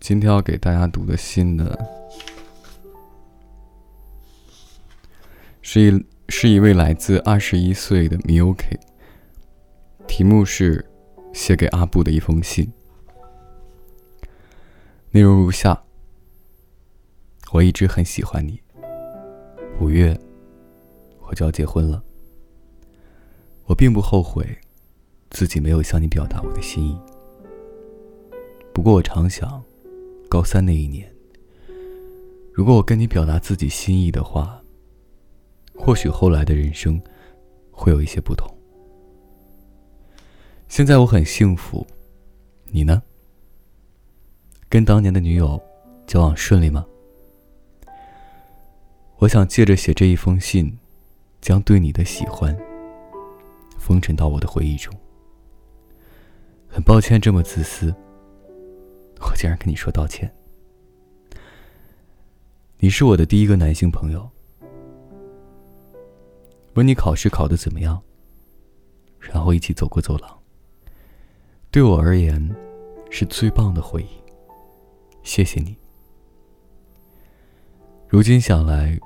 今天要给大家读的信呢是一是一位来自二十一岁的 muk 题目是写给阿布的一封信。内容如下。我一直很喜欢你，五月我就要结婚了，我并不后悔自己没有向你表达我的心意，不过我常想。高三那一年，如果我跟你表达自己心意的话，或许后来的人生会有一些不同。现在我很幸福，你呢？跟当年的女友交往顺利吗？我想借着写这一封信，将对你的喜欢封尘到我的回忆中。很抱歉这么自私。我竟然跟你说道歉。你是我的第一个男性朋友。问你考试考的怎么样？然后一起走过走廊。对我而言，是最棒的回忆。谢谢你。如今想来，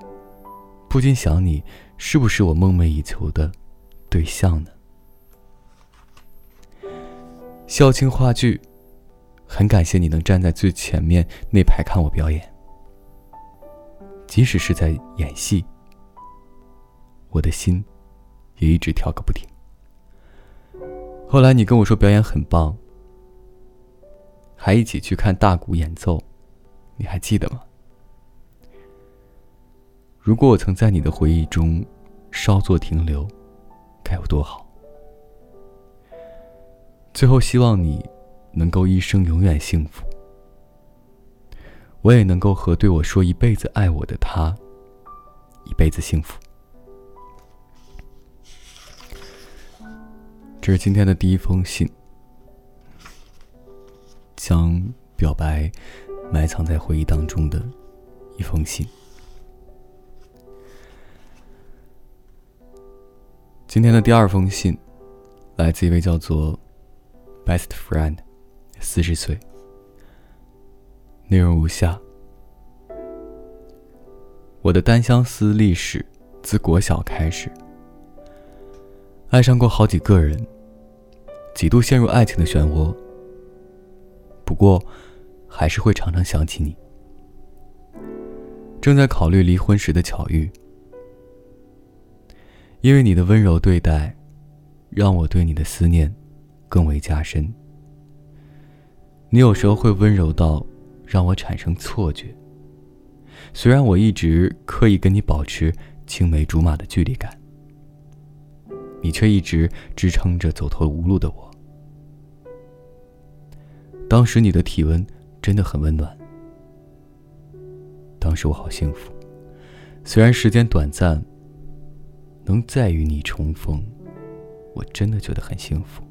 不禁想你是不是我梦寐以求的对象呢？校庆话剧。很感谢你能站在最前面那排看我表演，即使是在演戏，我的心也一直跳个不停。后来你跟我说表演很棒，还一起去看大鼓演奏，你还记得吗？如果我曾在你的回忆中稍作停留，该有多好！最后希望你。能够一生永远幸福，我也能够和对我说一辈子爱我的他一辈子幸福。这是今天的第一封信，将表白埋藏在回忆当中的一封信。今天的第二封信，来自一位叫做 Best Friend。四十岁，内容如下：我的单相思历史自国小开始，爱上过好几个人，几度陷入爱情的漩涡。不过，还是会常常想起你。正在考虑离婚时的巧遇，因为你的温柔对待，让我对你的思念更为加深。你有时候会温柔到让我产生错觉。虽然我一直刻意跟你保持青梅竹马的距离感，你却一直支撑着走投无路的我。当时你的体温真的很温暖，当时我好幸福。虽然时间短暂，能再与你重逢，我真的觉得很幸福。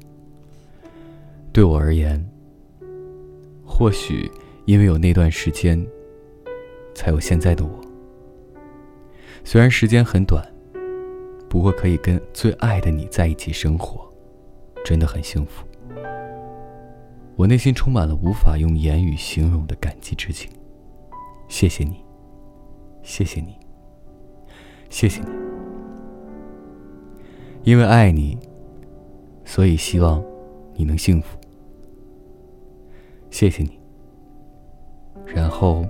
对我而言。或许因为有那段时间，才有现在的我。虽然时间很短，不过可以跟最爱的你在一起生活，真的很幸福。我内心充满了无法用言语形容的感激之情。谢谢你，谢谢你，谢谢你。因为爱你，所以希望你能幸福。谢谢你。然后，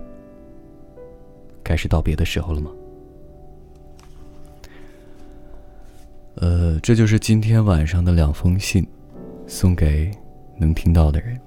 该是道别的时候了吗？呃，这就是今天晚上的两封信，送给能听到的人。